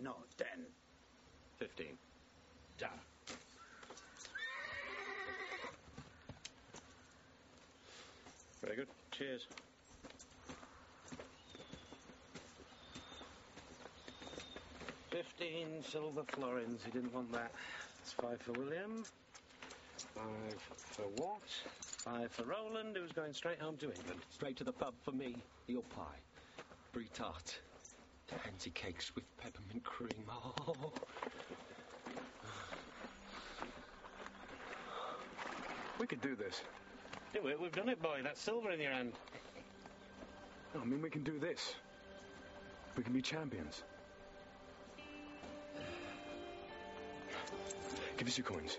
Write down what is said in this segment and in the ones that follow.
20. No, ten. 15. Done. Very good. Cheers. Fifteen silver florins. He didn't want that. That's five for William. Five for what? Five for Roland, who's going straight home to England. Straight to the pub for me. Your pie. Brie tart. Tansy cakes with peppermint cream. Oh. We could do this. Do it. We've done it, boy. That's silver in your hand. No, I mean, we can do this. We can be champions. Give us your coins.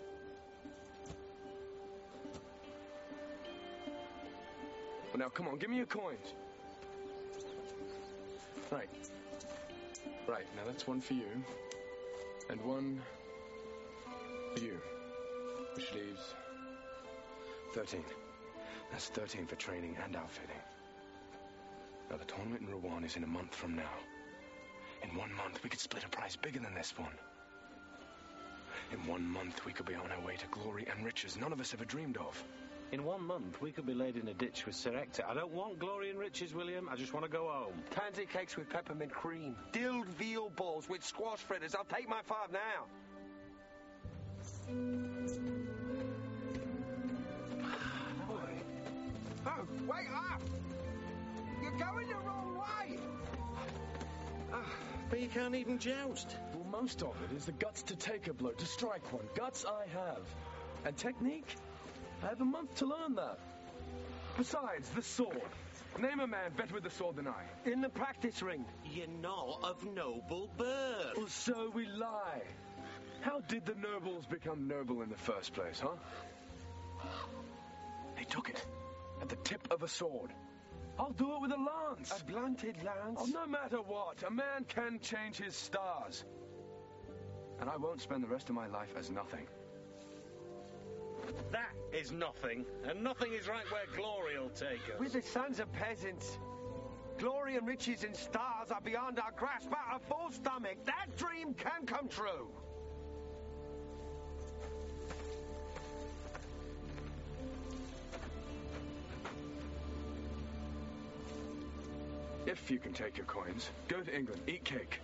Well, now, come on, give me your coins. Right. Right, now that's one for you. And one for you. Which leaves 13. That's 13 for training and outfitting. Now, the tournament in Rouen is in a month from now. In one month, we could split a prize bigger than this one. In one month, we could be on our way to glory and riches none of us ever dreamed of. In one month, we could be laid in a ditch with Sir Ector. I don't want glory and riches, William. I just want to go home. Tansy cakes with peppermint cream. Dilled veal balls with squash fritters. I'll take my five now. Oh, wait up! You're going the wrong way! Ah, but you can't even joust. Well, most of it is the guts to take a blow, to strike one. Guts I have. And technique? I have a month to learn that. Besides, the sword. Name a man better with the sword than I. In the practice ring. You're not of noble birth. Well, so we lie. How did the nobles become noble in the first place, huh? They took it at the tip of a sword. I'll do it with a lance. A blunted lance. Oh, no matter what, a man can change his stars. And I won't spend the rest of my life as nothing. That is nothing, and nothing is right where glory will take us. We're the sons of peasants. Glory and riches and stars are beyond our grasp, but a full stomach, that dream can come true. If you can take your coins, go to England, eat cake.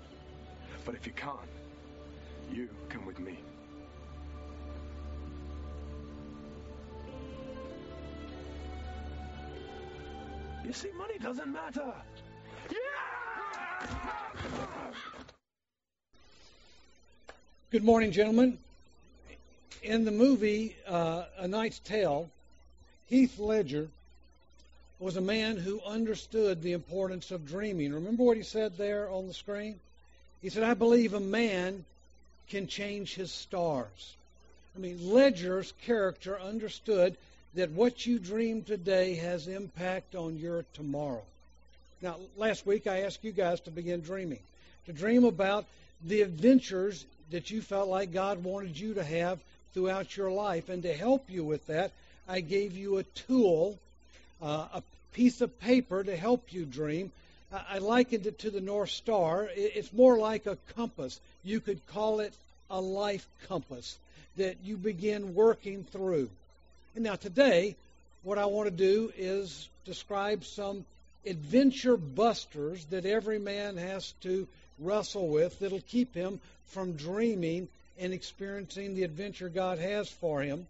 But if you can't, you come with me. You see, money doesn't matter. Good morning, gentlemen. In the movie uh, A Knight's Tale, Heath Ledger was a man who understood the importance of dreaming. Remember what he said there on the screen? He said, I believe a man can change his stars. I mean, Ledger's character understood that what you dream today has impact on your tomorrow. Now, last week I asked you guys to begin dreaming, to dream about the adventures that you felt like God wanted you to have throughout your life. And to help you with that, I gave you a tool, uh, a piece of paper to help you dream. I likened it to the North Star. It's more like a compass. You could call it a life compass that you begin working through. And now, today, what I want to do is describe some adventure busters that every man has to wrestle with that'll keep him from dreaming and experiencing the adventure God has for him.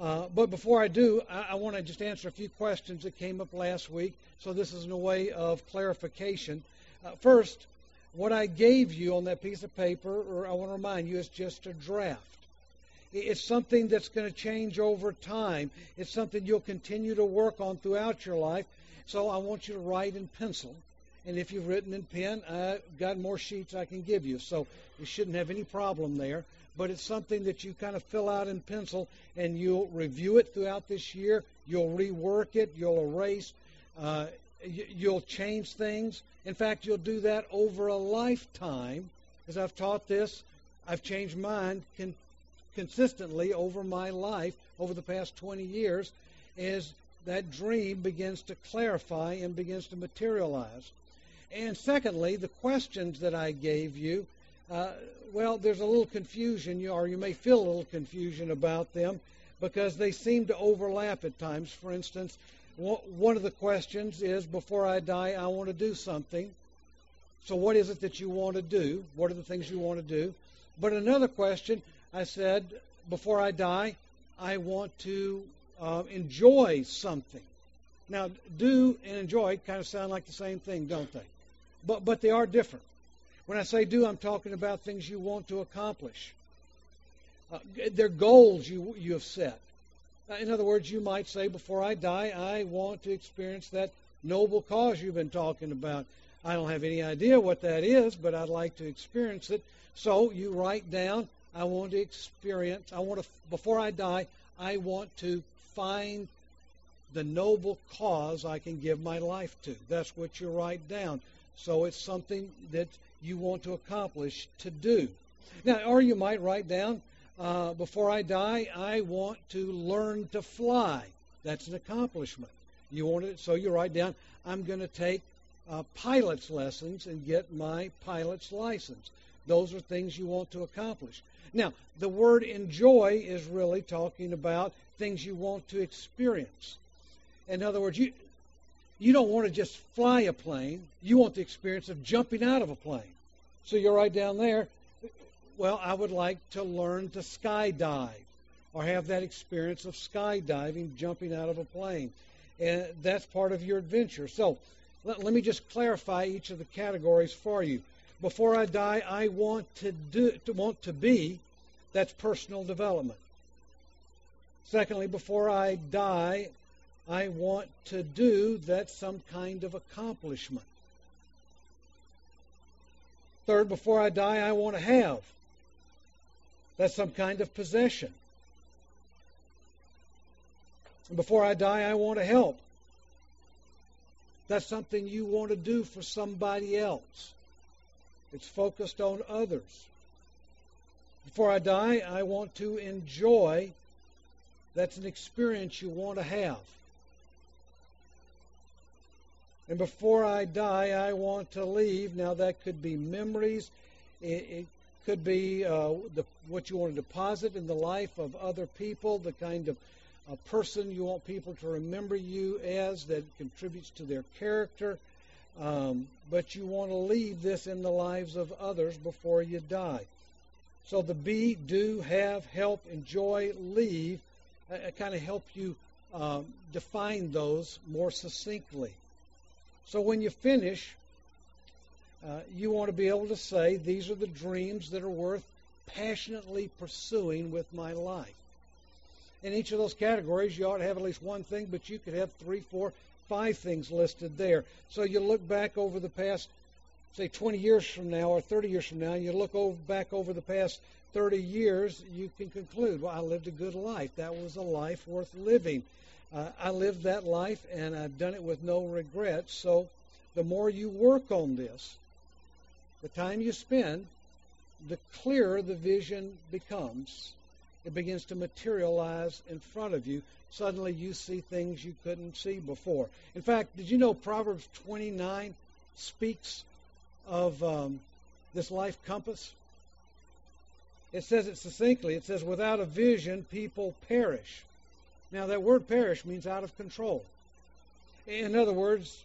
Uh, but before I do, I, I want to just answer a few questions that came up last week. So this is in a way of clarification. Uh, first, what I gave you on that piece of paper, or I want to remind you, is just a draft. It's something that's going to change over time. It's something you'll continue to work on throughout your life. So I want you to write in pencil. And if you've written in pen, I've got more sheets I can give you. So you shouldn't have any problem there but it's something that you kind of fill out in pencil and you'll review it throughout this year. You'll rework it. You'll erase. Uh, you'll change things. In fact, you'll do that over a lifetime. As I've taught this, I've changed mine consistently over my life over the past 20 years as that dream begins to clarify and begins to materialize. And secondly, the questions that I gave you, uh, well, there's a little confusion, or you may feel a little confusion about them because they seem to overlap at times. For instance, one of the questions is, before I die, I want to do something. So, what is it that you want to do? What are the things you want to do? But another question, I said, before I die, I want to uh, enjoy something. Now, do and enjoy kind of sound like the same thing, don't they? But but they are different. When I say do, I'm talking about things you want to accomplish. Uh, they're goals you you have set. Uh, in other words, you might say, before I die, I want to experience that noble cause you've been talking about. I don't have any idea what that is, but I'd like to experience it. So you write down, I want to experience, I want to, before I die, I want to find the noble cause I can give my life to. That's what you write down. So it's something that you want to accomplish to do. Now, or you might write down, uh, before I die, I want to learn to fly. That's an accomplishment. You want it, so you write down, I'm going to take uh, pilot's lessons and get my pilot's license. Those are things you want to accomplish. Now, the word enjoy is really talking about things you want to experience. In other words, you you don't want to just fly a plane. You want the experience of jumping out of a plane. So you're right down there, well, I would like to learn to skydive or have that experience of skydiving, jumping out of a plane. And that's part of your adventure. So let, let me just clarify each of the categories for you. Before I die, I want to do to want to be, that's personal development. Secondly, before I die, I want to do, that's some kind of accomplishment. Third, before I die, I want to have. That's some kind of possession. Before I die, I want to help. That's something you want to do for somebody else. It's focused on others. Before I die, I want to enjoy. That's an experience you want to have. And before I die, I want to leave. Now, that could be memories. It, it could be uh, the, what you want to deposit in the life of other people, the kind of a person you want people to remember you as that contributes to their character. Um, but you want to leave this in the lives of others before you die. So the be, do, have, help, enjoy, leave, uh, kind of help you um, define those more succinctly. So when you finish, uh, you want to be able to say, these are the dreams that are worth passionately pursuing with my life. In each of those categories, you ought to have at least one thing, but you could have three, four, five things listed there. So you look back over the past, say, 20 years from now or 30 years from now, and you look over, back over the past 30 years, you can conclude, well, I lived a good life. That was a life worth living. Uh, I lived that life and I've done it with no regrets. So the more you work on this, the time you spend, the clearer the vision becomes. It begins to materialize in front of you. Suddenly you see things you couldn't see before. In fact, did you know Proverbs 29 speaks of um, this life compass? It says it succinctly. It says, without a vision, people perish. Now, that word perish means out of control. In other words,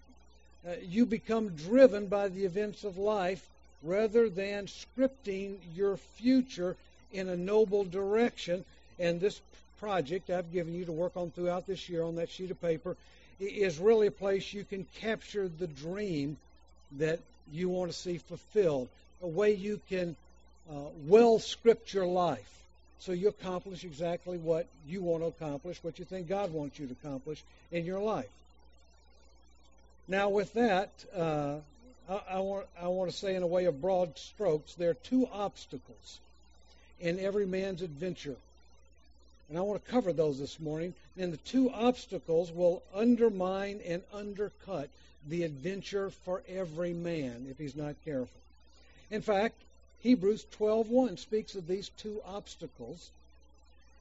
uh, you become driven by the events of life rather than scripting your future in a noble direction. And this project I've given you to work on throughout this year on that sheet of paper is really a place you can capture the dream that you want to see fulfilled, a way you can uh, well script your life so you accomplish exactly what you want to accomplish, what you think God wants you to accomplish in your life. Now, with that, uh, I, I, want, I want to say in a way of broad strokes, there are two obstacles in every man's adventure. And I want to cover those this morning. And the two obstacles will undermine and undercut the adventure for every man if he's not careful. In fact, Hebrews 12:1 speaks of these two obstacles.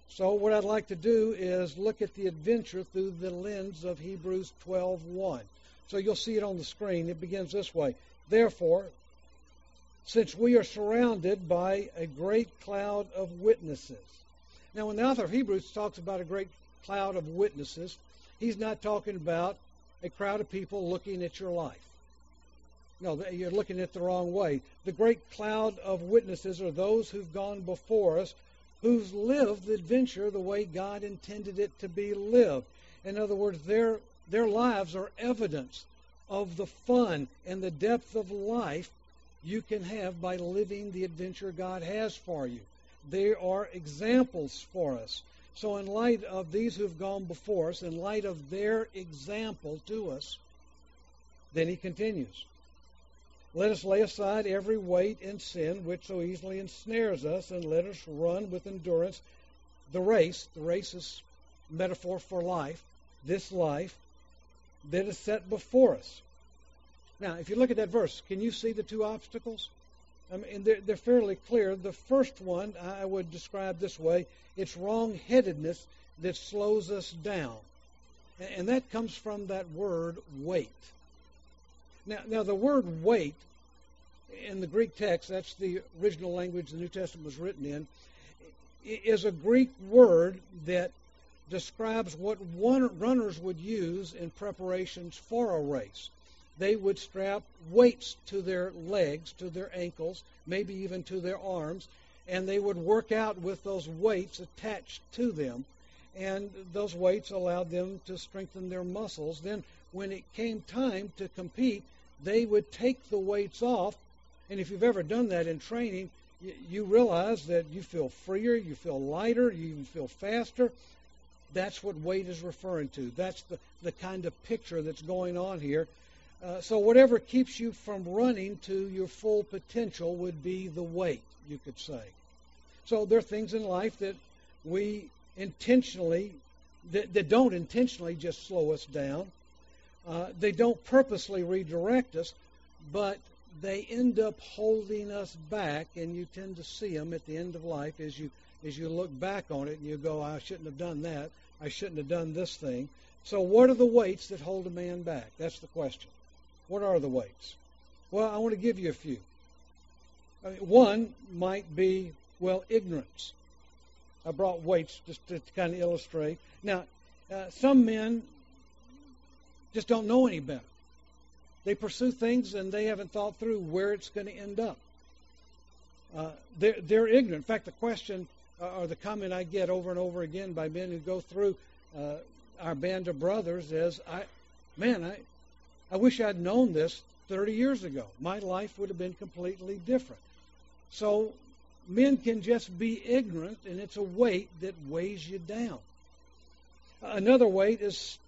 So what I'd like to do is look at the adventure through the lens of Hebrews 12:1. So you'll see it on the screen. It begins this way. Therefore, since we are surrounded by a great cloud of witnesses. Now, when the author of Hebrews talks about a great cloud of witnesses, he's not talking about a crowd of people looking at your life. No, you're looking at the wrong way. The great cloud of witnesses are those who've gone before us, who've lived the adventure the way God intended it to be lived. In other words, their, their lives are evidence of the fun and the depth of life you can have by living the adventure God has for you. They are examples for us. So, in light of these who've gone before us, in light of their example to us, then he continues. Let us lay aside every weight and sin which so easily ensnares us, and let us run with endurance the race. The race is metaphor for life, this life that is set before us. Now, if you look at that verse, can you see the two obstacles? I mean, they're, they're fairly clear. The first one I would describe this way it's wrong-headedness that slows us down. And that comes from that word wait. Now, now the word wait in the Greek text, that's the original language the New Testament was written in, is a Greek word that describes what one, runners would use in preparations for a race they would strap weights to their legs, to their ankles, maybe even to their arms, and they would work out with those weights attached to them. And those weights allowed them to strengthen their muscles. Then, when it came time to compete, they would take the weights off. And if you've ever done that in training, you realize that you feel freer, you feel lighter, you even feel faster. That's what weight is referring to. That's the, the kind of picture that's going on here. Uh, so whatever keeps you from running to your full potential would be the weight, you could say. So there are things in life that we intentionally, that, that don't intentionally just slow us down. Uh, they don't purposely redirect us, but they end up holding us back, and you tend to see them at the end of life as you as you look back on it and you go, I shouldn't have done that. I shouldn't have done this thing. So, what are the weights that hold a man back? That's the question. What are the weights? Well, I want to give you a few. I mean, one might be, well, ignorance. I brought weights just to, to kind of illustrate. Now, uh, some men just don't know any better. They pursue things and they haven't thought through where it's going to end up. Uh, they're, they're ignorant. In fact, the question uh, or the comment I get over and over again by men who go through uh, our band of brothers is, "I, man, I, I wish I'd known this 30 years ago. My life would have been completely different. So men can just be ignorant, and it's a weight that weighs you down. Another weight is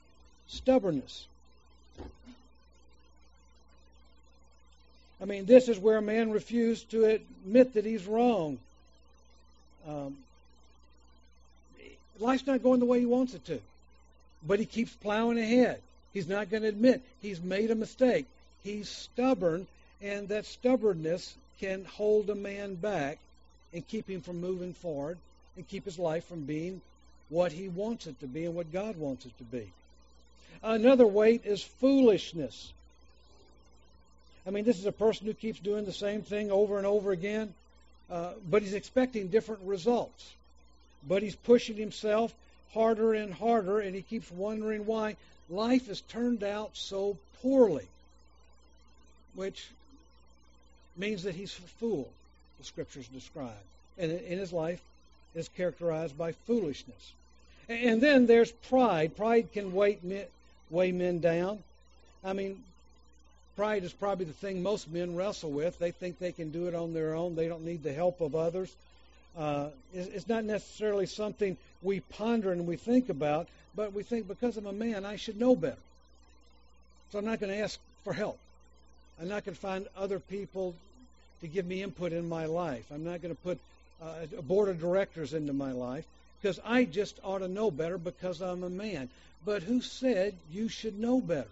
stubbornness. I mean, this is where a man refused to admit that he's wrong. Um, life's not going the way he wants it to, but he keeps plowing ahead. He's not going to admit he's made a mistake. He's stubborn, and that stubbornness can hold a man back and keep him from moving forward and keep his life from being what he wants it to be and what God wants it to be. Another weight is foolishness. I mean, this is a person who keeps doing the same thing over and over again, uh, but he's expecting different results. But he's pushing himself harder and harder, and he keeps wondering why life has turned out so poorly, which means that he's a fool, the scriptures describe. And in his life is characterized by foolishness. And then there's pride. Pride can weigh men, weigh men down. I mean, pride is probably the thing most men wrestle with. They think they can do it on their own. They don't need the help of others. Uh, it's not necessarily something we ponder and we think about, but we think because I'm a man, I should know better. So I'm not going to ask for help. I'm not going to find other people to give me input in my life. I'm not going to put uh, a board of directors into my life because I just ought to know better because I'm a man. But who said you should know better?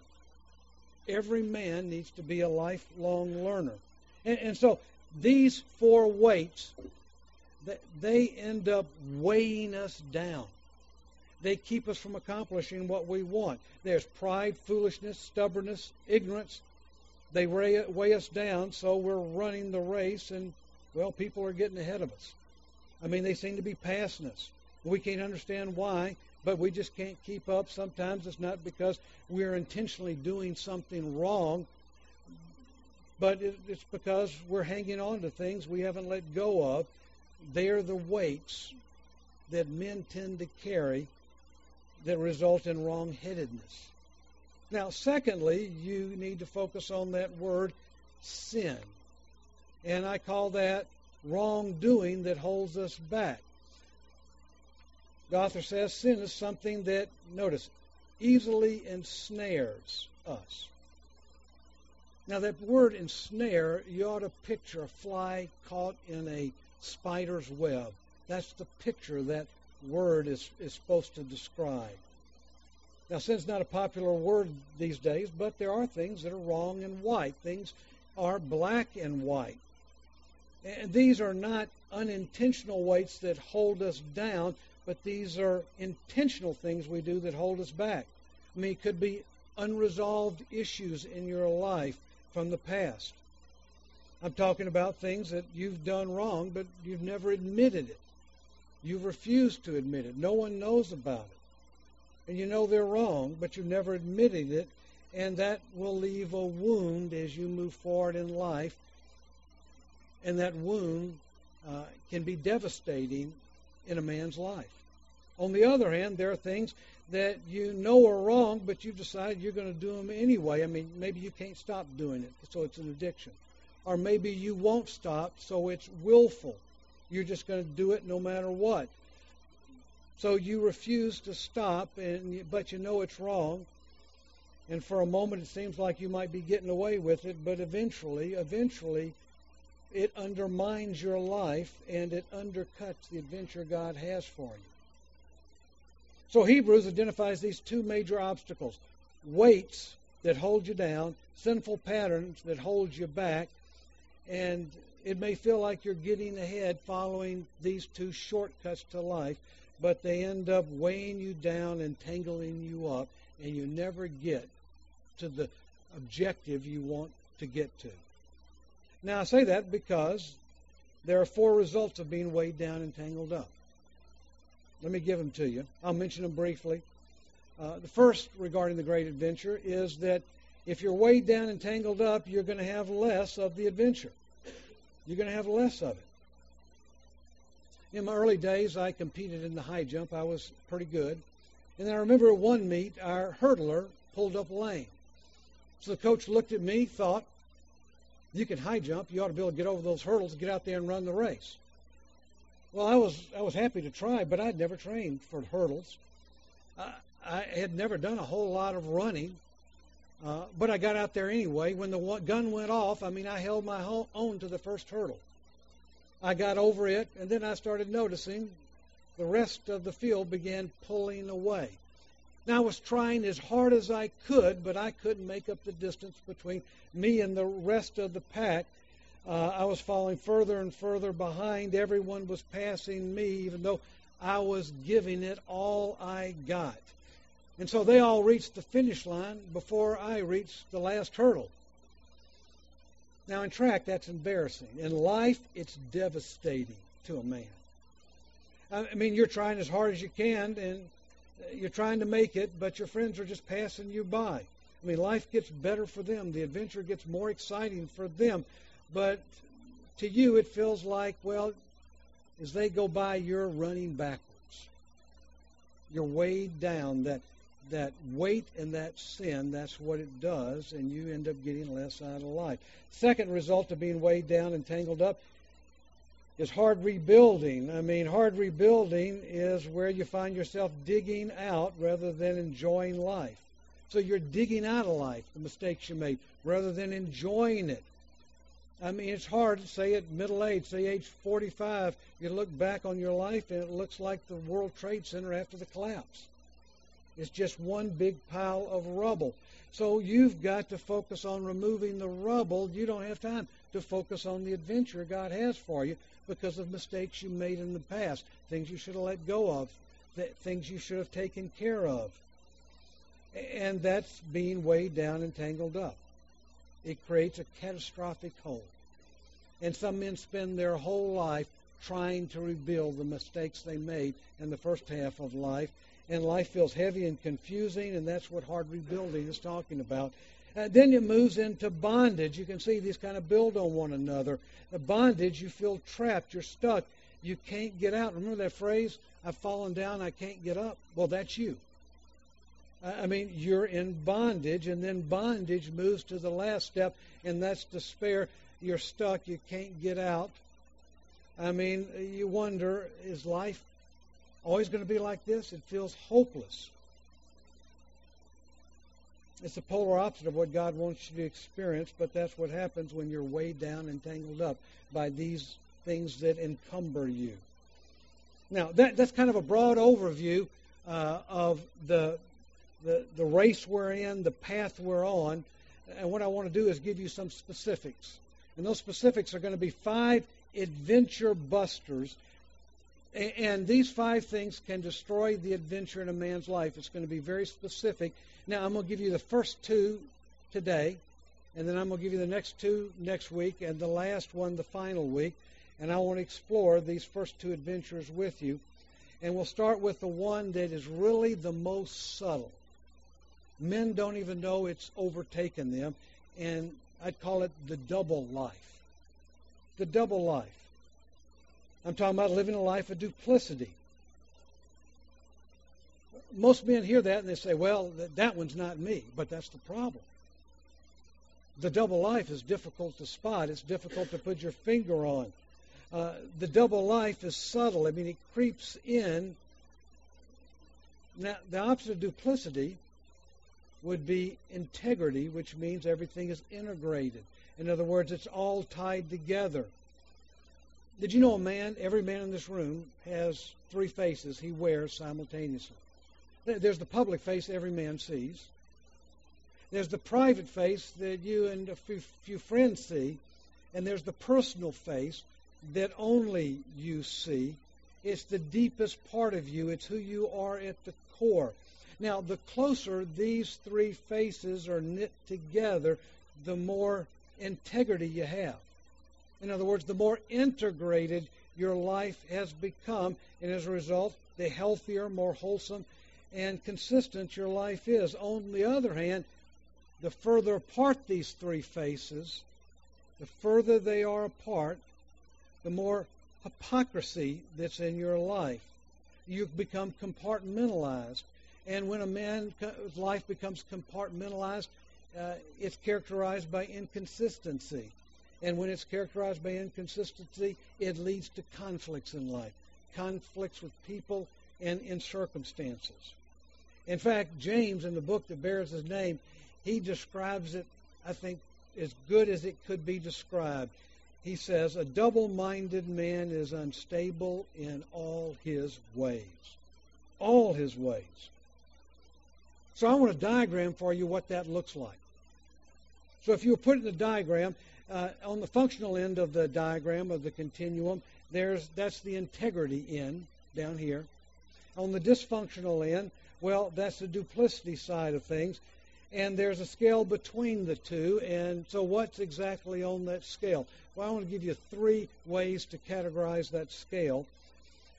Every man needs to be a lifelong learner. And, and so these four weights, they end up weighing us down they keep us from accomplishing what we want. There's pride, foolishness, stubbornness, ignorance, They weigh, weigh us down, so we're running the race, and, well, people are getting ahead of us. I mean, they seem to be passing us. We can't understand why, but we just can't keep up. Sometimes it's not because we're intentionally doing something wrong, but it's because we're hanging on to things we haven't let go of. They're the weights that men tend to carry that result in wrong-headedness. Now, secondly, you need to focus on that word sin. And I call that wrongdoing that holds us back. The author says sin is something that, notice, easily ensnares us. Now, that word ensnare, you ought to picture a fly caught in a spider's web. That's the picture that word is, is supposed to describe. Now, sin's not a popular word these days, but there are things that are wrong and white. Things are black and white. And these are not unintentional weights that hold us down, but these are intentional things we do that hold us back. I mean, it could be unresolved issues in your life from the past. I'm talking about things that you've done wrong, but you've never admitted it. You've refused to admit it. No one knows about it. And you know they're wrong, but you've never admitted it, and that will leave a wound as you move forward in life. And that wound uh, can be devastating in a man's life. On the other hand, there are things that you know are wrong, but you've decided you're going to do them anyway. I mean, maybe you can't stop doing it, so it's an addiction. Or maybe you won't stop, so it's willful. You're just going to do it no matter what. So you refuse to stop, and but you know it's wrong. And for a moment, it seems like you might be getting away with it, but eventually, eventually, it undermines your life and it undercuts the adventure God has for you. So Hebrews identifies these two major obstacles weights that hold you down, sinful patterns that hold you back, and it may feel like you're getting ahead following these two shortcuts to life, but they end up weighing you down and tangling you up, and you never get to the objective you want to get to. Now, I say that because there are four results of being weighed down and tangled up. Let me give them to you. I'll mention them briefly. Uh, the first regarding the great adventure is that if you're weighed down and tangled up, you're going to have less of the adventure. You're going to have less of it. In my early days, I competed in the high jump. I was pretty good. And I remember one meet, our hurdler pulled up lame. So the coach looked at me, thought, you can high jump. You ought to be able to get over those hurdles, get out there and run the race. Well, I was I was happy to try, but I'd never trained for hurdles. I, I had never done a whole lot of running, uh, but I got out there anyway. When the gun went off, I mean, I held my own to the first hurdle. I got over it, and then I started noticing the rest of the field began pulling away. Now, I was trying as hard as I could, but I couldn't make up the distance between me and the rest of the pack. Uh, I was falling further and further behind. Everyone was passing me, even though I was giving it all I got. And so they all reached the finish line before I reached the last hurdle. Now, in track, that's embarrassing. In life, it's devastating to a man. I mean, you're trying as hard as you can, and you're trying to make it, but your friends are just passing you by. I mean, life gets better for them. The adventure gets more exciting for them. But to you, it feels like, well, as they go by, you're running backwards. You're weighed down. That that weight and that sin, that's what it does, and you end up getting less out of life. Second result of being weighed down and tangled up is hard rebuilding. I mean, hard rebuilding is where you find yourself digging out rather than enjoying life. So you're digging out of life the mistakes you made rather than enjoying it. I mean, it's hard, to say at middle age, say age 45, you look back on your life and it looks like the World Trade Center after the collapse. It's just one big pile of rubble. So you've got to focus on removing the rubble. You don't have time to focus on the adventure God has for you because of mistakes you made in the past, things you should have let go of, things you should have taken care of. And that's being weighed down and tangled up. it creates a catastrophic hole. And some men spend their whole life trying to rebuild the mistakes they made in the first half of life. And life feels heavy and confusing, and that's what hard rebuilding is talking about. Uh, then it moves into bondage. You can see these kind of build on one another. The bondage, you feel trapped, you're stuck, you can't get out. Remember that phrase? I've fallen down, I can't get up. Well, that's you. I mean, you're in bondage, and then bondage moves to the last step, and that's despair. You're stuck, you can't get out. I mean, you wonder, is life always going to be like this? It feels hopeless. It's the polar opposite of what God wants you to experience, but that's what happens when you're weighed down and tangled up by these things that encumber you. Now, that, that's kind of a broad overview uh, of the, the, the race we're in, the path we're on. And what I want to do is give you some specifics. And those specifics are going to be five adventure busters. And these five things can destroy the adventure in a man's life. It's going to be very specific. Now, I'm going to give you the first two today, and then I'm going to give you the next two next week, and the last one the final week. And I want to explore these first two adventures with you. And we'll start with the one that is really the most subtle. Men don't even know it's overtaken them, and I'd call it the double life. The double life. I'm talking about living a life of duplicity. Most men hear that and they say, well, that one's not me. But that's the problem. The double life is difficult to spot, it's difficult to put your finger on. Uh, the double life is subtle. I mean, it creeps in. Now, the opposite of duplicity would be integrity, which means everything is integrated. In other words, it's all tied together. Did you know a man, every man in this room, has three faces he wears simultaneously? There's the public face every man sees. There's the private face that you and a few, few friends see. And there's the personal face that only you see. It's the deepest part of you. It's who you are at the core. Now, the closer these three faces are knit together, the more integrity you have. In other words, the more integrated your life has become, and as a result, the healthier, more wholesome, and consistent your life is. On the other hand, the further apart these three faces, the further they are apart, the more hypocrisy that's in your life. You become compartmentalized. And when a man's life becomes compartmentalized, uh, it's characterized by inconsistency. And when it's characterized by inconsistency, it leads to conflicts in life, conflicts with people and in circumstances. In fact, James, in the book that bears his name, he describes it, I think, as good as it could be described. He says, A double minded man is unstable in all his ways. All his ways. So I want to diagram for you what that looks like. So if you put in a diagram, uh, on the functional end of the diagram of the continuum, there's that's the integrity end down here. On the dysfunctional end, well, that's the duplicity side of things. And there's a scale between the two. And so, what's exactly on that scale? Well, I want to give you three ways to categorize that scale.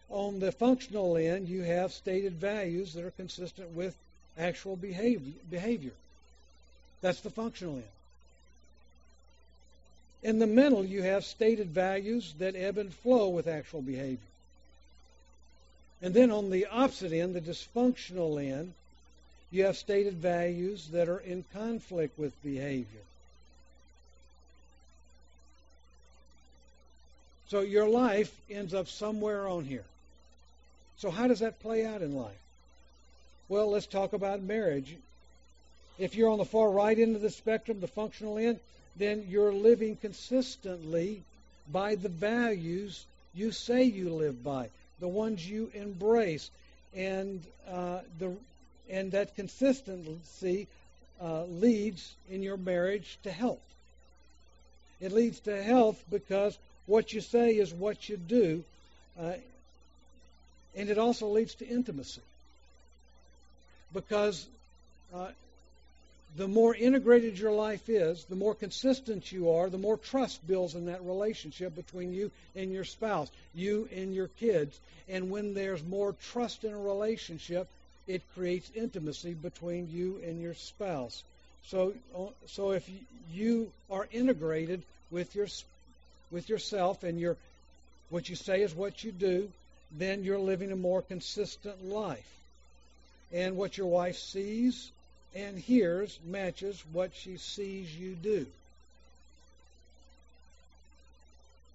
On the functional end, you have stated values that are consistent with actual behavior. behavior. That's the functional end. In the mental, you have stated values that ebb and flow with actual behavior. And then on the opposite end, the dysfunctional end, you have stated values that are in conflict with behavior. So your life ends up somewhere on here. So how does that play out in life? Well, let's talk about marriage. If you're on the far right end of the spectrum, the functional end, then you're living consistently by the values you say you live by, the ones you embrace, and uh, the and that consistency uh, leads in your marriage to health. It leads to health because what you say is what you do, uh, and it also leads to intimacy because uh, the more integrated your life is, the more consistent you are, the more trust builds in that relationship between you and your spouse, you and your kids. And when there's more trust in a relationship, it creates intimacy between you and your spouse. So, uh, so if you are integrated with your with yourself and your what you say is what you do, then you're living a more consistent life. And what your wife sees and hears matches what she sees you do.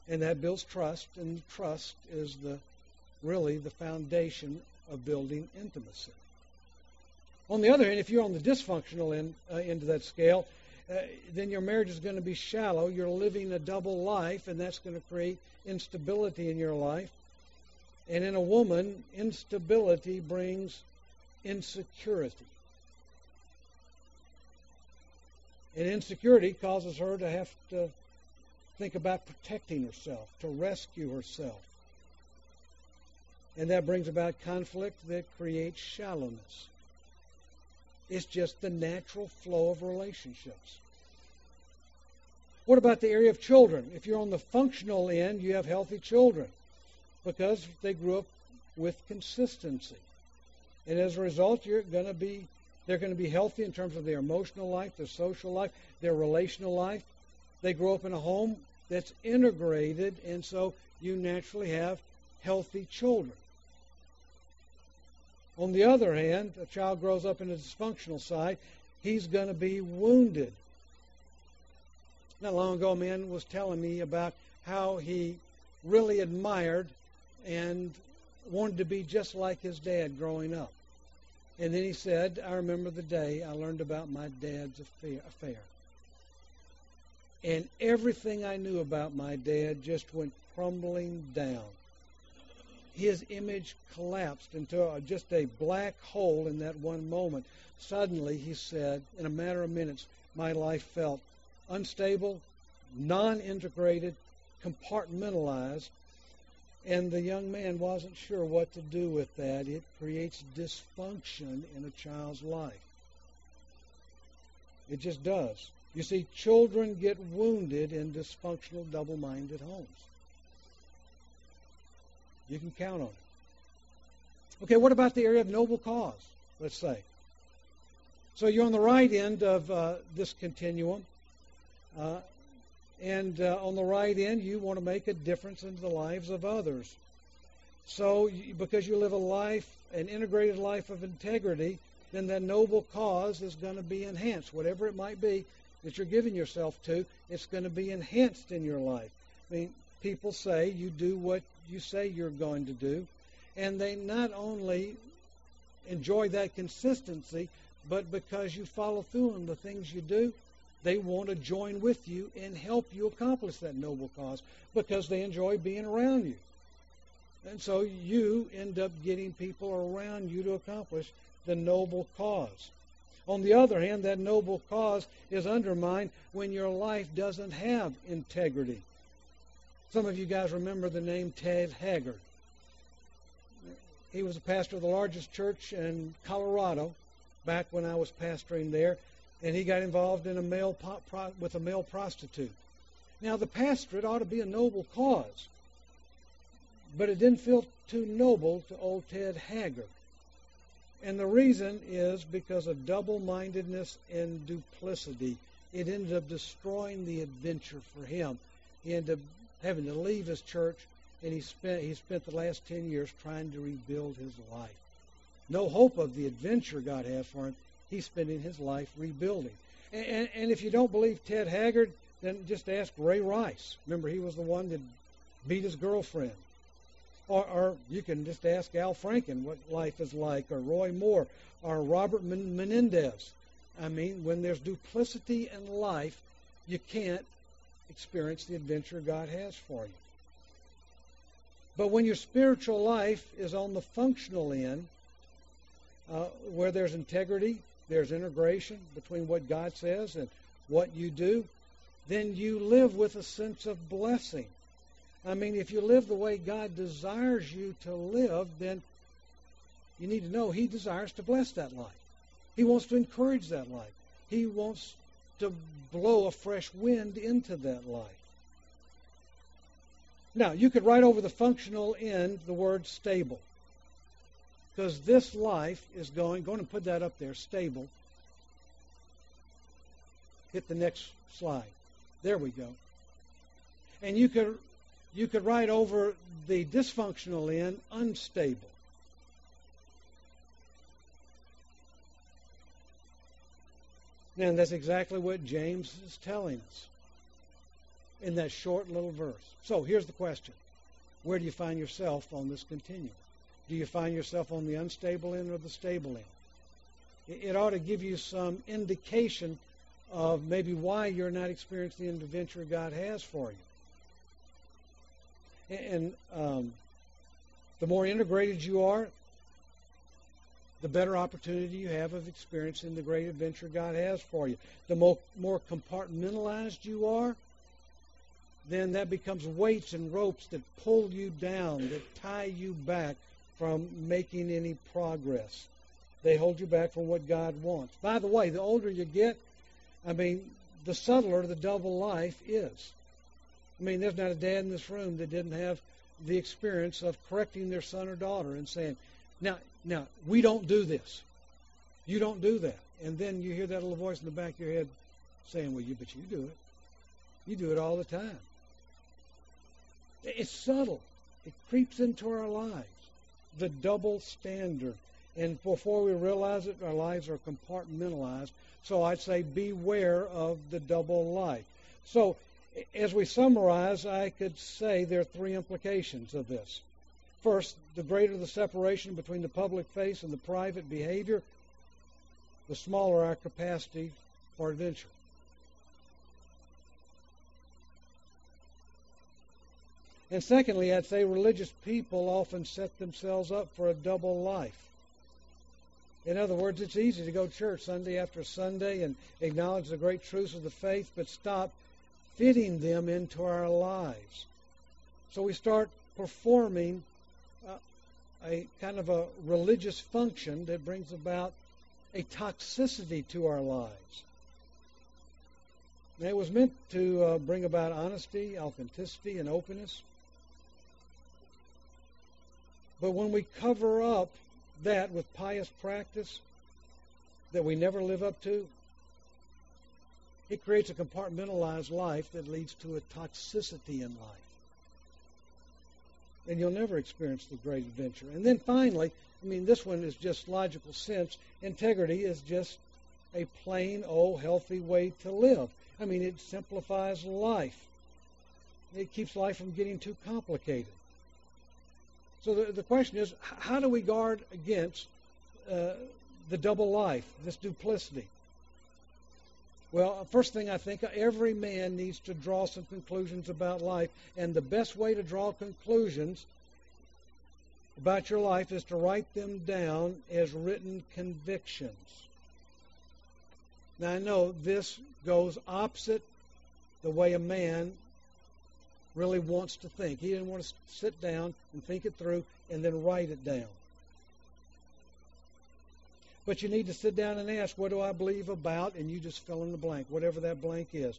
And that builds trust, and trust is the really the foundation of building intimacy. On the other hand, if you're on the dysfunctional end, uh, end of that scale, uh, then your marriage is going to be shallow. You're living a double life, and that's going to create instability in your life. And in a woman, instability brings insecurity. And insecurity causes her to have to think about protecting herself, to rescue herself. And that brings about conflict that creates shallowness. It's just the natural flow of relationships. What about the area of children? If you're on the functional end, you have healthy children because they grew up with consistency. And as a result, you're going to be they're going to be healthy in terms of their emotional life, their social life, their relational life. They grow up in a home that's integrated, and so you naturally have healthy children. On the other hand, a child grows up in a dysfunctional side, he's going to be wounded. Not long ago, a man was telling me about how he really admired and wanted to be just like his dad growing up. And then he said, I remember the day I learned about my dad's affair. And everything I knew about my dad just went crumbling down. His image collapsed into just a black hole in that one moment. Suddenly, he said, in a matter of minutes, my life felt unstable, non integrated, compartmentalized, and the young man wasn't sure what to do with that. It creates dysfunction in a child's life. It just does. You see, children get wounded in dysfunctional, double minded homes. You can count on it. Okay, what about the area of noble cause, let's say? So you're on the right end of uh, this continuum. Uh, and uh, on the right end, you want to make a difference in the lives of others. So, because you live a life, an integrated life of integrity, then that noble cause is going to be enhanced. Whatever it might be that you're giving yourself to, it's going to be enhanced in your life. I mean, people say you do what you say you're going to do, and they not only enjoy that consistency, but because you follow through on the things you do, they want to join with you and help you accomplish that noble cause because they enjoy being around you. And so you end up getting people around you to accomplish the noble cause. On the other hand, that noble cause is undermined when your life doesn't have integrity. Some of you guys remember the name Ted Haggard. He was a pastor of the largest church in Colorado back when I was pastoring there and he got involved in a male pro- with a male prostitute. Now, the pastorate ought to be a noble cause, but it didn't feel too noble to old Ted Haggard. And the reason is because of double mindedness and duplicity. It ended up destroying the adventure for him. He ended up having to leave his church, and he spent, he spent the last 10 years trying to rebuild his life. No hope of the adventure God has for him he's spending his life rebuilding. And, and, and, if you don't believe Ted Haggard, then just ask Ray Rice. Remember, he was the one that beat his girlfriend. Or, or you can just ask Al Franken what life is like, or Roy Moore, or Robert Menendez. I mean, when there's duplicity in life, you can't experience the adventure God has for you. But when your spiritual life is on the functional end, uh, where there's integrity, there's integration between what God says and what you do, then you live with a sense of blessing. I mean, if you live the way God desires you to live, then you need to know He desires to bless that life. He wants to encourage that life. He wants to blow a fresh wind into that life. Now, you could write over the functional end the word stable. Because this life is going, going to put that up there, stable. Hit the next slide. There we go. And you could you could write over the dysfunctional end unstable. And that's exactly what James is telling us in that short little verse. So here's the question Where do you find yourself on this continuum? Do you find yourself on the unstable end or the stable end? It ought to give you some indication of maybe why you're not experiencing the adventure God has for you. And um, the more integrated you are, the better opportunity you have of experiencing the great adventure God has for you. The more, more compartmentalized you are, then that becomes weights and ropes that pull you down, that tie you back from making any progress. They hold you back from what God wants. By the way, the older you get, I mean, the subtler the double life is. I mean, there's not a dad in this room that didn't have the experience of correcting their son or daughter and saying, now, now, we don't do this. You don't do that. And then you hear that little voice in the back of your head saying, well, you, but you do it. You do it all the time. It's subtle. It creeps into our lives. The double standard. And before we realize it, our lives are compartmentalized. So I'd say beware of the double life. So as we summarize, I could say there are three implications of this. First, the greater the separation between the public face and the private behavior, the smaller our capacity for adventure. And secondly, I'd say religious people often set themselves up for a double life. In other words, it's easy to go to church Sunday after Sunday and acknowledge the great truths of the faith, but stop fitting them into our lives. So we start performing uh, a kind of a religious function that brings about a toxicity to our lives. It was meant to uh, bring about honesty, authenticity, and openness. But when we cover up that with pious practice that we never live up to, it creates a compartmentalized life that leads to a toxicity in life. And you'll never experience the great adventure. And then finally, I mean, this one is just logical sense. Integrity is just a plain, old, healthy way to live. I mean, it simplifies life. It keeps life from getting too complicated. So the, the question is, how do we guard against uh, the double life, this duplicity? Well, first thing I think, every man needs to draw some conclusions about life, and the best way to draw conclusions about your life is to write them down as written convictions. Now, I know this goes opposite the way a man really wants to think. He didn't want to sit down and think it through and then write it down. But you need to sit down and ask, what do I believe about? And you just fill in the blank, whatever that blank is.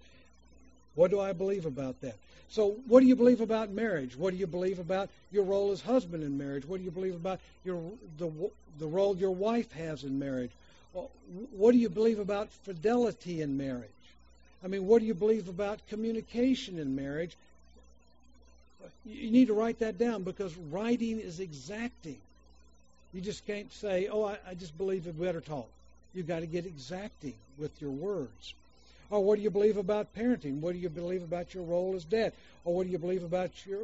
What do I believe about that? So, what do you believe about marriage? What do you believe about your role as husband in marriage? What do you believe about your the the role your wife has in marriage? What do you believe about fidelity in marriage? I mean, what do you believe about communication in marriage? You need to write that down because writing is exacting. You just can't say, oh, I, I just believe in better talk. You've got to get exacting with your words. Or what do you believe about parenting? What do you believe about your role as dad? Or what do you believe about your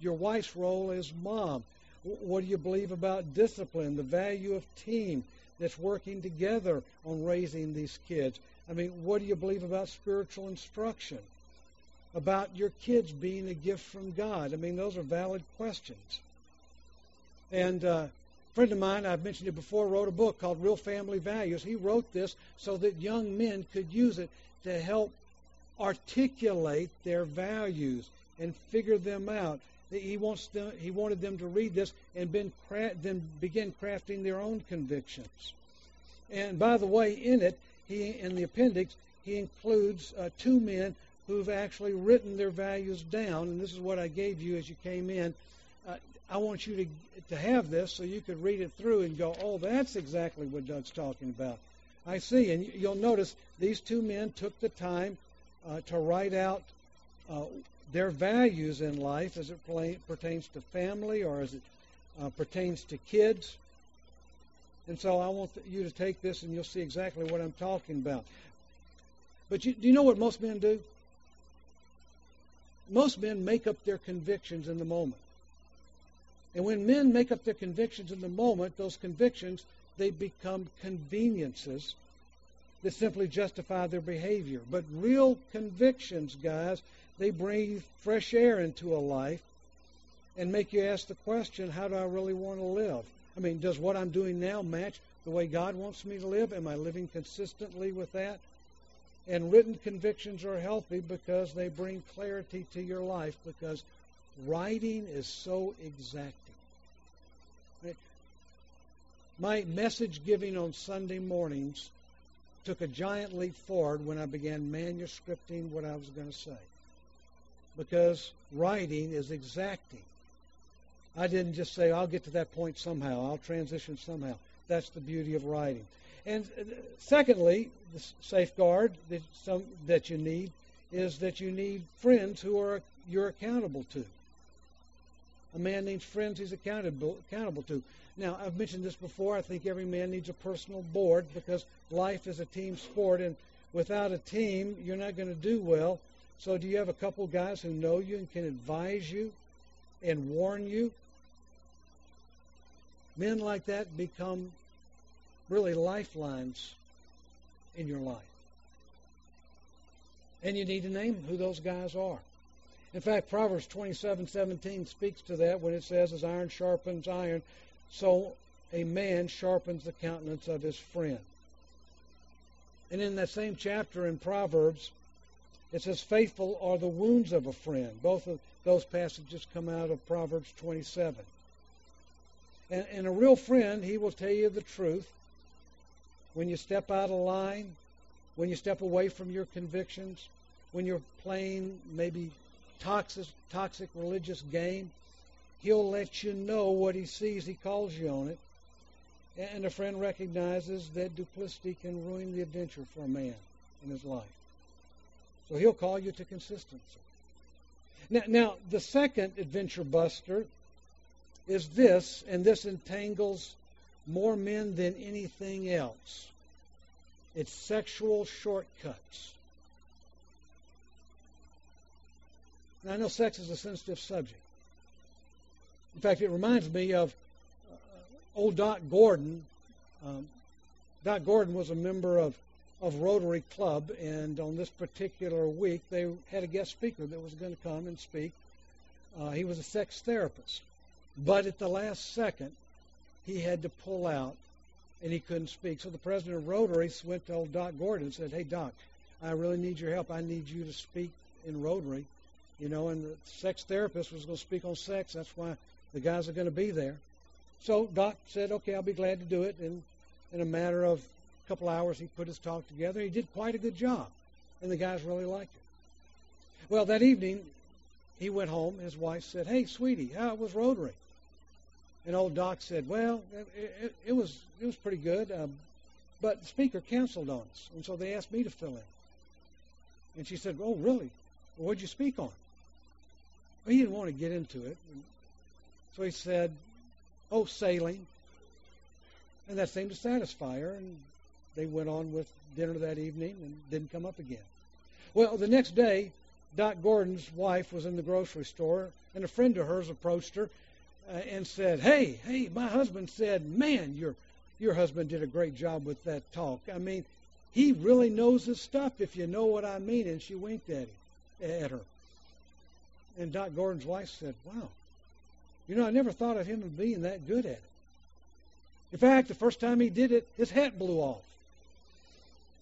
your wife's role as mom? What do you believe about discipline, the value of team that's working together on raising these kids? I mean, what do you believe about spiritual instruction? About your kids being a gift from God? I mean, those are valid questions. And uh, a friend of mine, I've mentioned it before, wrote a book called Real Family Values. He wrote this so that young men could use it to help articulate their values and figure them out. He wants them, he wanted them to read this and then begin crafting their own convictions. And by the way, in it, he in the appendix he includes uh, two men who've actually written their values down, and this is what I gave you as you came in. Uh, I want you to to have this so you could read it through and go, oh, that's exactly what Doug's talking about. I see, and you'll notice these two men took the time uh, to write out uh, their values in life as it pertains to family or as it uh, pertains to kids. And so I want you to take this and you'll see exactly what I'm talking about. But you, do you know what most men do? Most men make up their convictions in the moment. And when men make up their convictions in the moment, those convictions, they become conveniences that simply justify their behavior. But real convictions, guys, they breathe fresh air into a life and make you ask the question, how do I really want to live? I mean, does what I'm doing now match the way God wants me to live? Am I living consistently with that? And written convictions are healthy because they bring clarity to your life because writing is so exacting. My message giving on Sunday mornings took a giant leap forward when I began manuscripting what I was going to say. Because writing is exacting. I didn't just say, I'll get to that point somehow, I'll transition somehow. That's the beauty of writing. And uh, secondly, the safeguard that, some, that you need is that you need friends who are you're accountable to. A man needs friends he's accountable, accountable to. Now, I've mentioned this before. I think every man needs a personal board because life is a team sport, and without a team, you're not going to do well. So, do you have a couple guys who know you and can advise you and warn you? Men like that become really lifelines in your life. And you need to name who those guys are. In fact, Proverbs 27:17 speaks to that when it says, "As iron sharpens iron, so a man sharpens the countenance of his friend." And in that same chapter in Proverbs, it says, "Faithful are the wounds of a friend." Both of those passages come out of Proverbs 27. And, and a real friend, he will tell you the truth when you step out of line, when you step away from your convictions, when you're playing maybe toxic, toxic religious game, he'll let you know what he sees. He calls you on it. And a friend recognizes that duplicity can ruin the adventure for a man in his life. So he'll call you to consistency. Now, now the second adventure buster is this, and this entangles more men than anything else. It's sexual shortcuts. And I know sex is a sensitive subject. In fact, it reminds me of uh, old Doc Gordon. Um, Doc Gordon was a member of, of Rotary Club, and on this particular week, they had a guest speaker that was going to come and speak. Uh, he was a sex therapist. But at the last second, he had to pull out and he couldn't speak. So the president of Rotary went to old Doc Gordon and said, Hey, Doc, I really need your help. I need you to speak in Rotary. You know, and the sex therapist was going to speak on sex. That's why the guys are going to be there. So Doc said, Okay, I'll be glad to do it. And in a matter of a couple hours, he put his talk together. He did quite a good job, and the guys really liked it. Well, that evening, he went home. His wife said, Hey, sweetie, how was Rotary? And old Doc said, "Well, it, it, it was it was pretty good, um, but the speaker canceled on us, and so they asked me to fill in." And she said, "Oh, really? Well, what'd you speak on?" Well, he didn't want to get into it, so he said, "Oh, sailing." And that seemed to satisfy her, and they went on with dinner that evening and didn't come up again. Well, the next day, Doc Gordon's wife was in the grocery store, and a friend of hers approached her uh, and said, "Hey, hey, my husband said, man, your your husband did a great job with that talk. I mean, he really knows his stuff, if you know what I mean." And she winked at him, at her. And Doc Gordon's wife said, "Wow, you know, I never thought of him as being that good at it. In fact, the first time he did it, his hat blew off.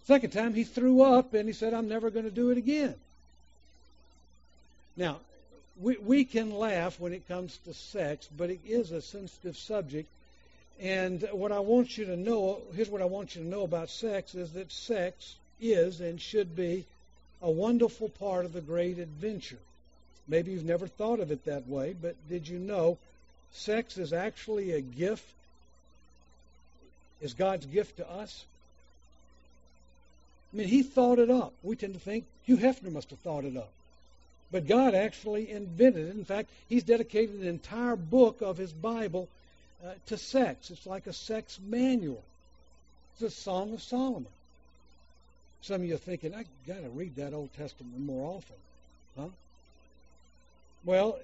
Second time, he threw up and he said, I'm never going to do it again. Now, we, we can laugh when it comes to sex, but it is a sensitive subject. And what I want you to know, here's what I want you to know about sex is that sex is and should be a wonderful part of the great adventure. Maybe you've never thought of it that way, but did you know sex is actually a gift? Is God's gift to us? I mean, He thought it up. We tend to think Hugh Hefner must have thought it up. But God actually invented it. In fact, He's dedicated an entire book of His Bible uh, to sex. It's like a sex manual. It's a Song of Solomon. Some of you are thinking, I got to read that Old Testament more often, huh? Well,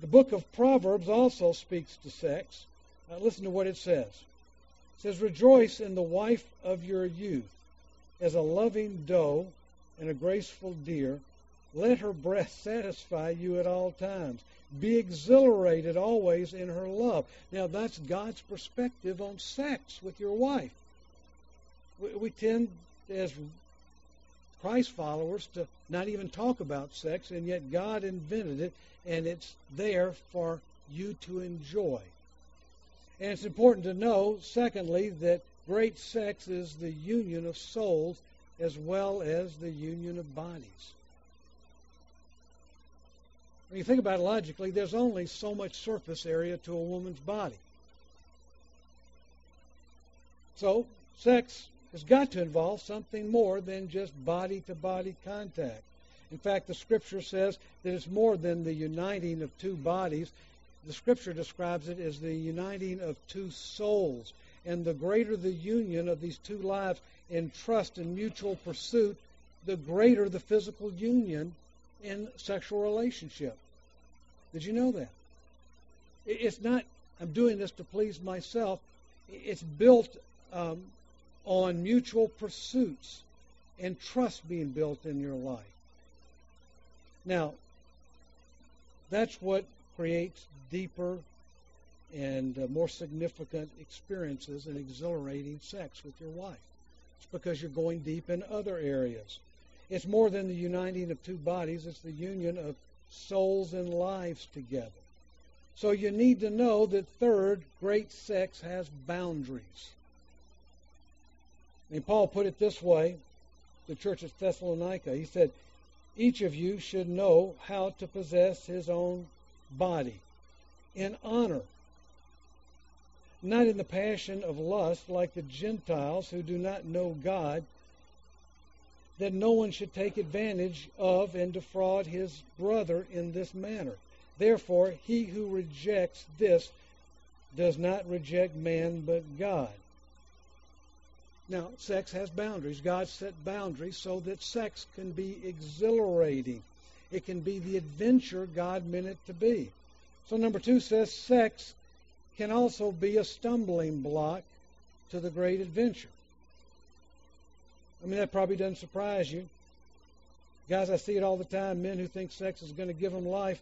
the book of Proverbs also speaks to sex. Uh, listen to what it says. It says, "Rejoice in the wife of your youth, as a loving doe and a graceful deer. Let her breath satisfy you at all times. Be exhilarated always in her love. Now, that's God's perspective on sex with your wife. We, we tend, as Christ followers, to not even talk about sex, and yet God invented it, and it's there for you to enjoy. And it's important to know, secondly, that great sex is the union of souls as well as the union of bodies. When you think about it logically, there's only so much surface area to a woman's body. So, sex has got to involve something more than just body to body contact. In fact, the scripture says that it's more than the uniting of two bodies. The scripture describes it as the uniting of two souls. And the greater the union of these two lives in trust and mutual pursuit, the greater the physical union in sexual relationship. Did you know that? It's not, I'm doing this to please myself. It's built um, on mutual pursuits and trust being built in your life. Now, that's what creates deeper and uh, more significant experiences and exhilarating sex with your wife. It's because you're going deep in other areas. It's more than the uniting of two bodies, it's the union of souls and lives together. So you need to know that third, great sex has boundaries. And Paul put it this way, the church at Thessalonica. He said, Each of you should know how to possess his own body in honor, not in the passion of lust like the Gentiles who do not know God, that no one should take advantage of and defraud his brother in this manner. Therefore, he who rejects this does not reject man but God. Now, sex has boundaries. God set boundaries so that sex can be exhilarating. It can be the adventure God meant it to be. So, number two says sex can also be a stumbling block to the great adventure. I mean, that probably doesn't surprise you. Guys, I see it all the time men who think sex is going to give them life,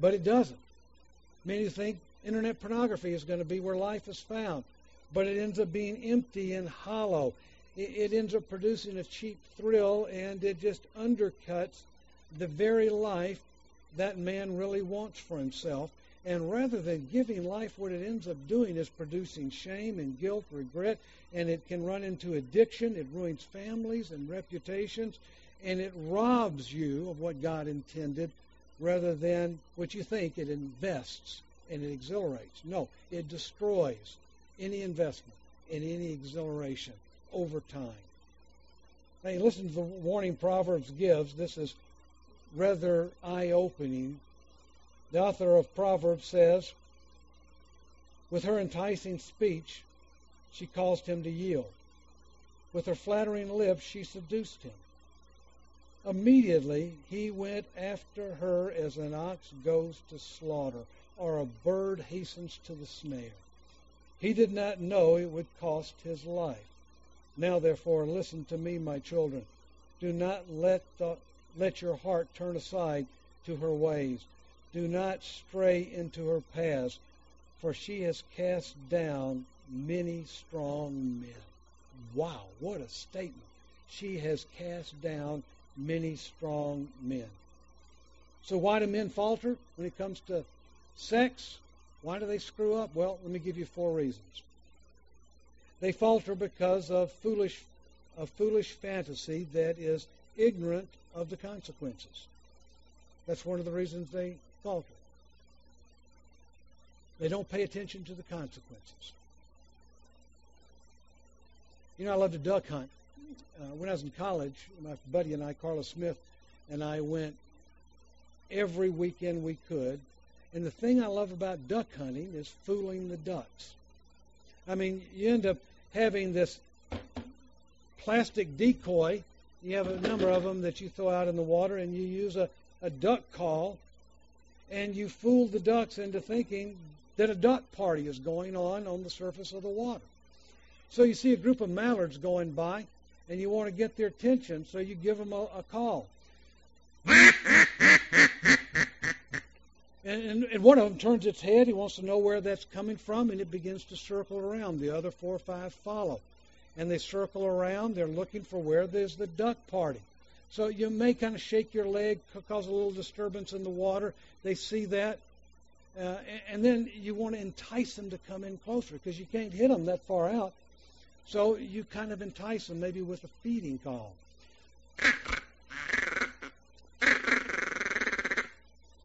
but it doesn't. Who think internet pornography is going to be where life is found, but it ends up being empty and hollow. It, it ends up producing a cheap thrill, and it just undercuts the very life that man really wants for himself. And rather than giving life, what it ends up doing is producing shame and guilt, regret, and it can run into addiction. It ruins families and reputations, and it robs you of what God intended rather than what you think it invests and it exhilarates. No, it destroys any investment in any exhilaration over time. You listen to the warning Proverbs gives. This is rather eye opening the author of Proverbs says, With her enticing speech, she caused him to yield. With her flattering lips, she seduced him. Immediately, he went after her as an ox goes to slaughter, or a bird hastens to the snare. He did not know it would cost his life. Now, therefore, listen to me, my children. Do not let, the, let your heart turn aside to her ways. Do not stray into her paths, for she has cast down many strong men. Wow, what a statement. She has cast down many strong men. So why do men falter when it comes to sex? Why do they screw up? Well, let me give you four reasons. They falter because of foolish, a foolish fantasy that is ignorant of the consequences. That's one of the reasons they falter. They don't pay attention to the consequences. You know, I love to duck hunt. Uh, when I was in college, my buddy and I, Carlos Smith, and I went every weekend we could. And the thing I love about duck hunting is fooling the ducks. I mean, you end up having this plastic decoy. You have a number of them that you throw out in the water, and you use a, a duck call, and you fool the ducks into thinking that a duck party is going on on the surface of the water. So you see a group of mallards going by, and you want to get their attention, so you give them a, a call. And, and, and, one of them turns its head. He wants to know where that's coming from, and it begins to circle around. The other four or five follow. And they circle around. They're looking for where there's the duck party. So you may kind of shake your leg, cause a little disturbance in the water. They see that. Uh, and then you want to entice them to come in closer because you can't hit them that far out. So you kind of entice them maybe with a feeding call.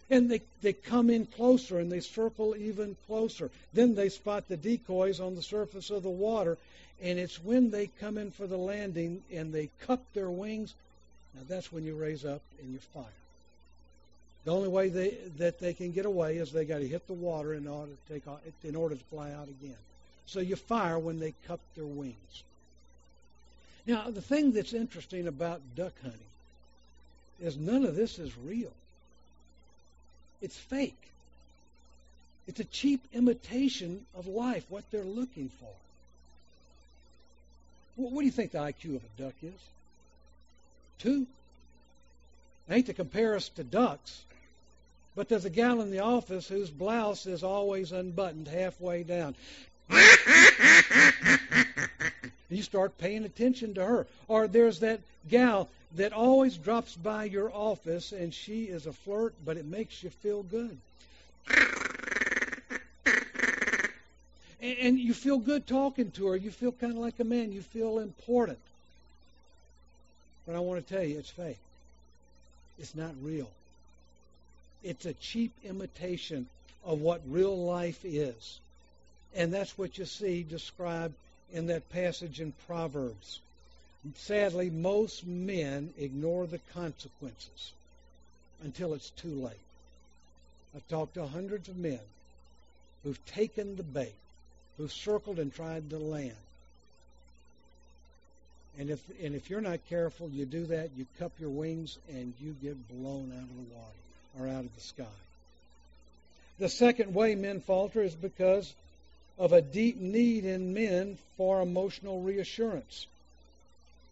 And they, they come in closer and they circle even closer. Then they spot the decoys on the surface of the water, and it's when they come in for the landing and they cup their wings. Now that's when you raise up and you fire. The only way they, that they can get away is they got to hit the water in order to take off, in order to fly out again. So you fire when they cup their wings. Now the thing that's interesting about duck hunting is none of this is real. It's fake. It's a cheap imitation of life, what they're looking for. What do you think the IQ of a duck is? Two. I hate to compare us to ducks, but there's a gal in the office whose blouse is always unbuttoned halfway down. you start paying attention to her. Or there's that gal that always drops by your office and she is a flirt, but it makes you feel good. And you feel good talking to her. You feel kind of like a man. You feel important. But I want to tell you, it's fake. It's not real. It's a cheap imitation of what real life is. And that's what you see described in that passage in Proverbs. Sadly, most men ignore the consequences until it's too late. I've talked to hundreds of men who've taken the bait, who've circled and tried to land. And if and if you're not careful, you do that, you cup your wings and you get blown out of the water or out of the sky. The second way men falter is because of a deep need in men for emotional reassurance.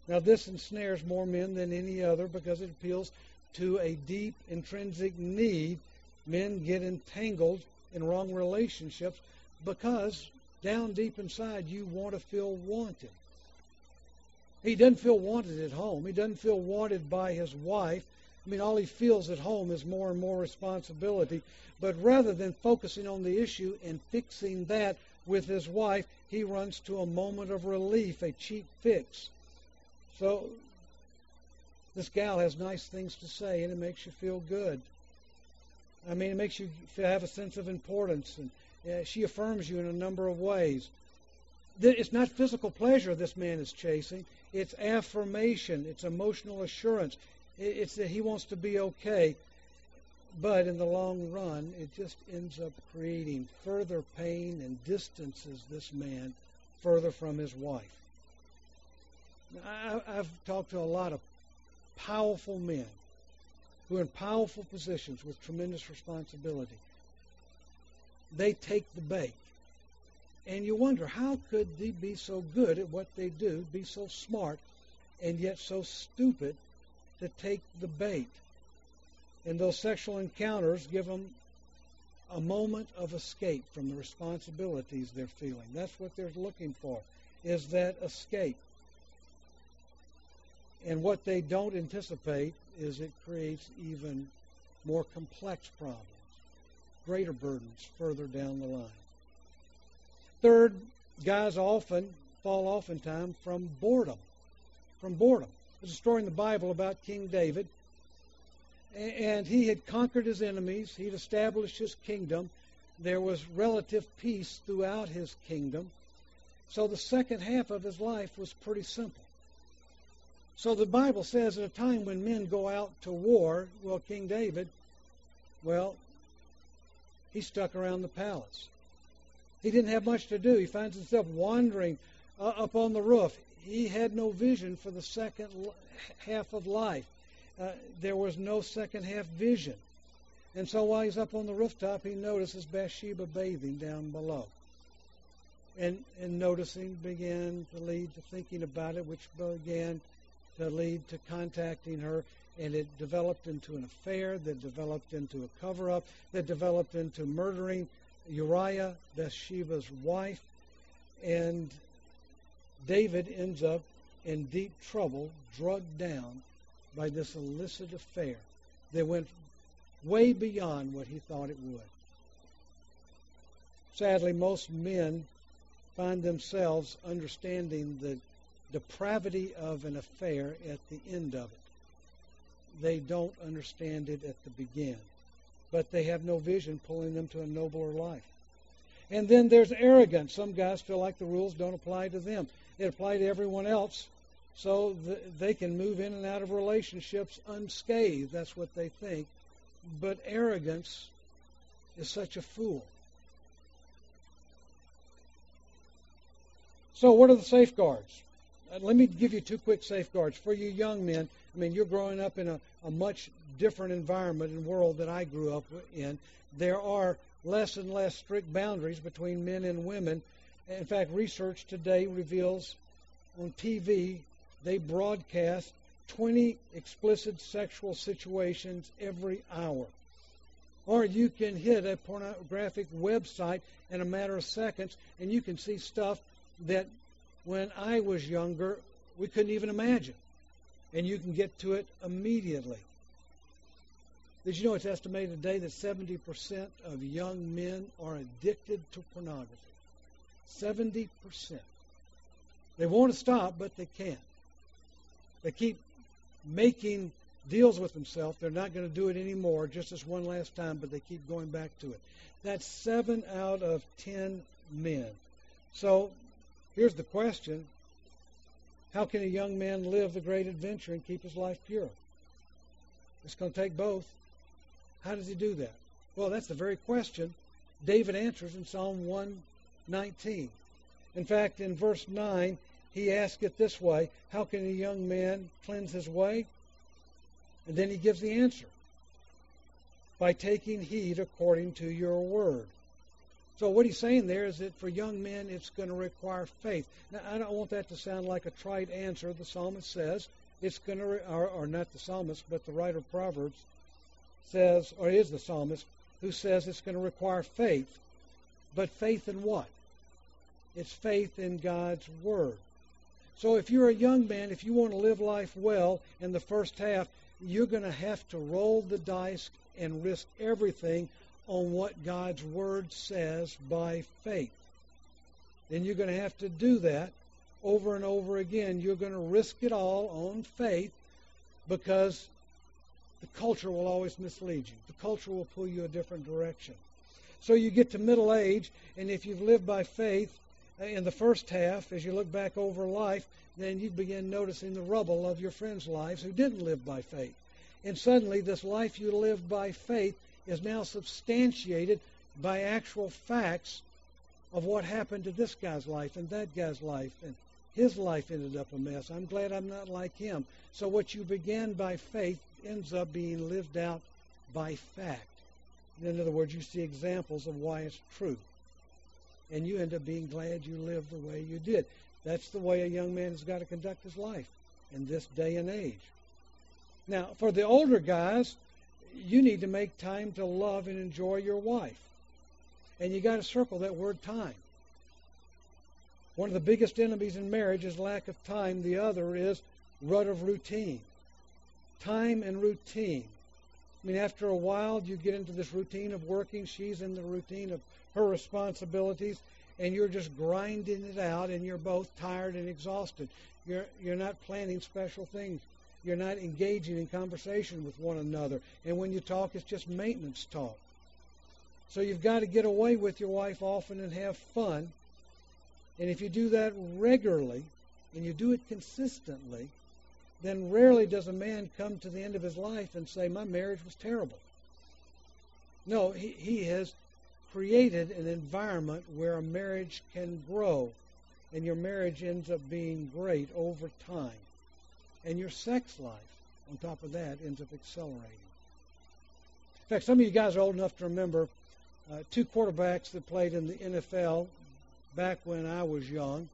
Now, this ensnares more men than any other because it appeals to a deep intrinsic need. Men get entangled in wrong relationships because down deep inside you want to feel wanted. He doesn't feel wanted at home. He doesn't feel wanted by his wife. I mean, all he feels at home is more and more responsibility. But rather than focusing on the issue and fixing that with his wife, he runs to a moment of relief, a cheap fix. So this gal has nice things to say, and it makes you feel good. I mean, it makes you have a sense of importance, and she affirms you in a number of ways. It's not physical pleasure this man is chasing. It's affirmation. It's emotional assurance. It's that he wants to be okay. But in the long run, it just ends up creating further pain and distances this man further from his wife. I, I've talked to a lot of powerful men who are in powerful positions with tremendous responsibility. They take the bait. And you wonder, how could they be so good at what they do, be so smart, and yet so stupid to take the bait? And those sexual encounters give them a moment of escape from the responsibilities they're feeling. That's what they're looking for, is that escape. And what they don't anticipate is it creates even more complex problems. greater burdens further down the line. Third, guys often fall oftentimes from boredom. From boredom. There's a story in the Bible about King David, and he had conquered his enemies. He'd established his kingdom. There was relative peace throughout his kingdom. So the second half of his life was pretty simple. So the Bible says at a time when men go out to war, well, King David, well, he stuck around the palace. He didn't have much to do. He finds himself wandering uh, up on the roof. He had no vision for the second half of life. Uh, there was no second half vision. And so while he's up on the rooftop, he notices Bathsheba bathing down below. And, and noticing began to lead to thinking about it, which began to lead to contacting her. And it developed into an affair that developed into a cover up that developed into murdering Uriah, Bathsheba's wife. And David ends up in deep trouble, drugged down by this illicit affair that went way beyond what he thought it would. Sadly, most men find themselves understanding the depravity of an affair at the end of it. They don't understand it at the begin, but they have no vision pulling them to a nobler life. And then there's arrogance. Some guys feel like the rules don't apply to them. They apply to everyone else, so they can move in and out of relationships unscathed. That's what they think. But arrogance is such a fool. So, what are the safeguards? Uh, let me give you two quick safeguards. For you young men, I mean, you're growing up in a, a much different environment and world that I grew up in. There are less and less strict boundaries between men and women. In fact, research today reveals on TV they broadcast 20 explicit sexual situations every hour. Or you can hit a pornographic website in a matter of seconds and you can see stuff that when I was younger we couldn't even imagine. And you can get to it immediately. Did you know it's estimated today that 70% of young men are addicted to pornography? 70%. They want to stop, but they can't. They keep making deals with themselves. They're not going to do it anymore, just this one last time, but they keep going back to it. That's seven out of ten men. So here's the question How can a young man live the great adventure and keep his life pure? It's going to take both. How does he do that? Well, that's the very question David answers in Psalm 119. In fact, in verse 9, he asks it this way How can a young man cleanse his way? And then he gives the answer by taking heed according to your word. So what he's saying there is that for young men, it's going to require faith. Now, I don't want that to sound like a trite answer. The psalmist says it's going to, re- or, or not the psalmist, but the writer of Proverbs says, or is the psalmist who says it's going to require faith. But faith in what? It's faith in God's word. So if you're a young man, if you want to live life well in the first half, you're going to have to roll the dice and risk everything on what God's Word says by faith. Then you're going to have to do that over and over again. You're going to risk it all on faith because the culture will always mislead you. The culture will pull you a different direction. So you get to middle age, and if you've lived by faith in the first half, as you look back over life, then you begin noticing the rubble of your friends' lives who didn't live by faith. And suddenly, this life you lived by faith is now substantiated by actual facts of what happened to this guy's life and that guy's life. And his life ended up a mess. I'm glad I'm not like him. So, what you began by faith ends up being lived out by fact. In other words, you see examples of why it's true. And you end up being glad you lived the way you did. That's the way a young man has got to conduct his life in this day and age. Now, for the older guys, you need to make time to love and enjoy your wife. And you got to circle that word time. One of the biggest enemies in marriage is lack of time. The other is rut of routine. Time and routine. I mean, after a while, you get into this routine of working. She's in the routine of her responsibilities, and you're just grinding it out, and you're both tired and exhausted. You're you're not planning special things. You're not engaging in conversation with one another. And when you talk, it's just maintenance talk. So you've got to get away with your wife often and have fun. And if you do that regularly and you do it consistently, then rarely does a man come to the end of his life and say, My marriage was terrible. No, he, he has created an environment where a marriage can grow and your marriage ends up being great over time. And your sex life, on top of that, ends up accelerating. In fact, some of you guys are old enough to remember uh, two quarterbacks that played in the NFL back when I was young.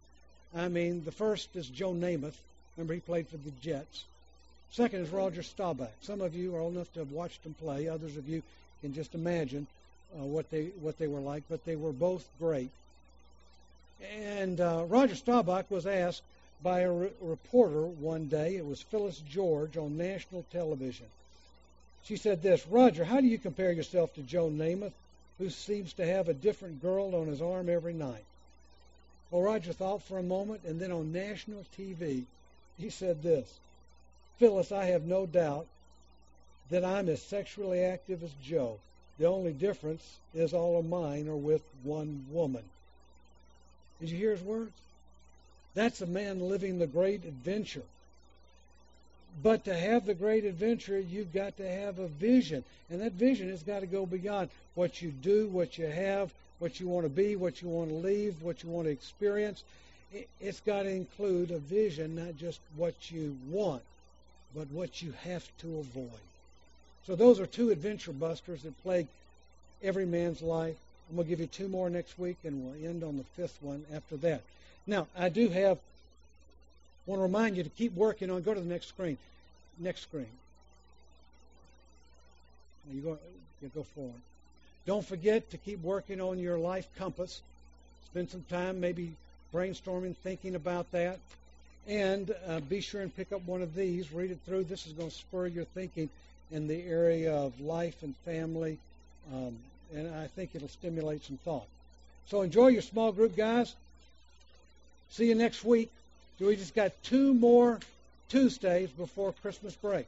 I mean, the first is Joe Namath. Remember, he played for the Jets. Second is Roger Staubach. Some of you are old enough to have watched him play. Others of you can just imagine uh, what they what they were like. But they were both great. And uh, Roger Staubach was asked by a re- reporter one day. It was Phyllis George on national television. She said this, Roger, how do you compare yourself to Joe Namath, who seems to have a different girl on his arm every night? Well, Roger thought for a moment, and then on national TV, he said this Phyllis, I have no doubt that I'm as sexually active as Joe. The only difference is all of mine are with one woman. Did you hear his words? That's a man living the great adventure. But to have the great adventure, you've got to have a vision. And that vision has got to go beyond what you do, what you have, what you want to be, what you want to leave, what you want to experience. It's got to include a vision, not just what you want, but what you have to avoid. So those are two adventure busters that plague every man's life. I'm going to give you two more next week, and we'll end on the fifth one after that. Now, I do have, want to remind you to keep working on, go to the next screen. Next screen. You go, you go forward. Don't forget to keep working on your life compass. Spend some time maybe brainstorming, thinking about that. And uh, be sure and pick up one of these, read it through. This is going to spur your thinking in the area of life and family, um, and I think it'll stimulate some thought. So enjoy your small group, guys. See you next week. We just got two more Tuesdays before Christmas break.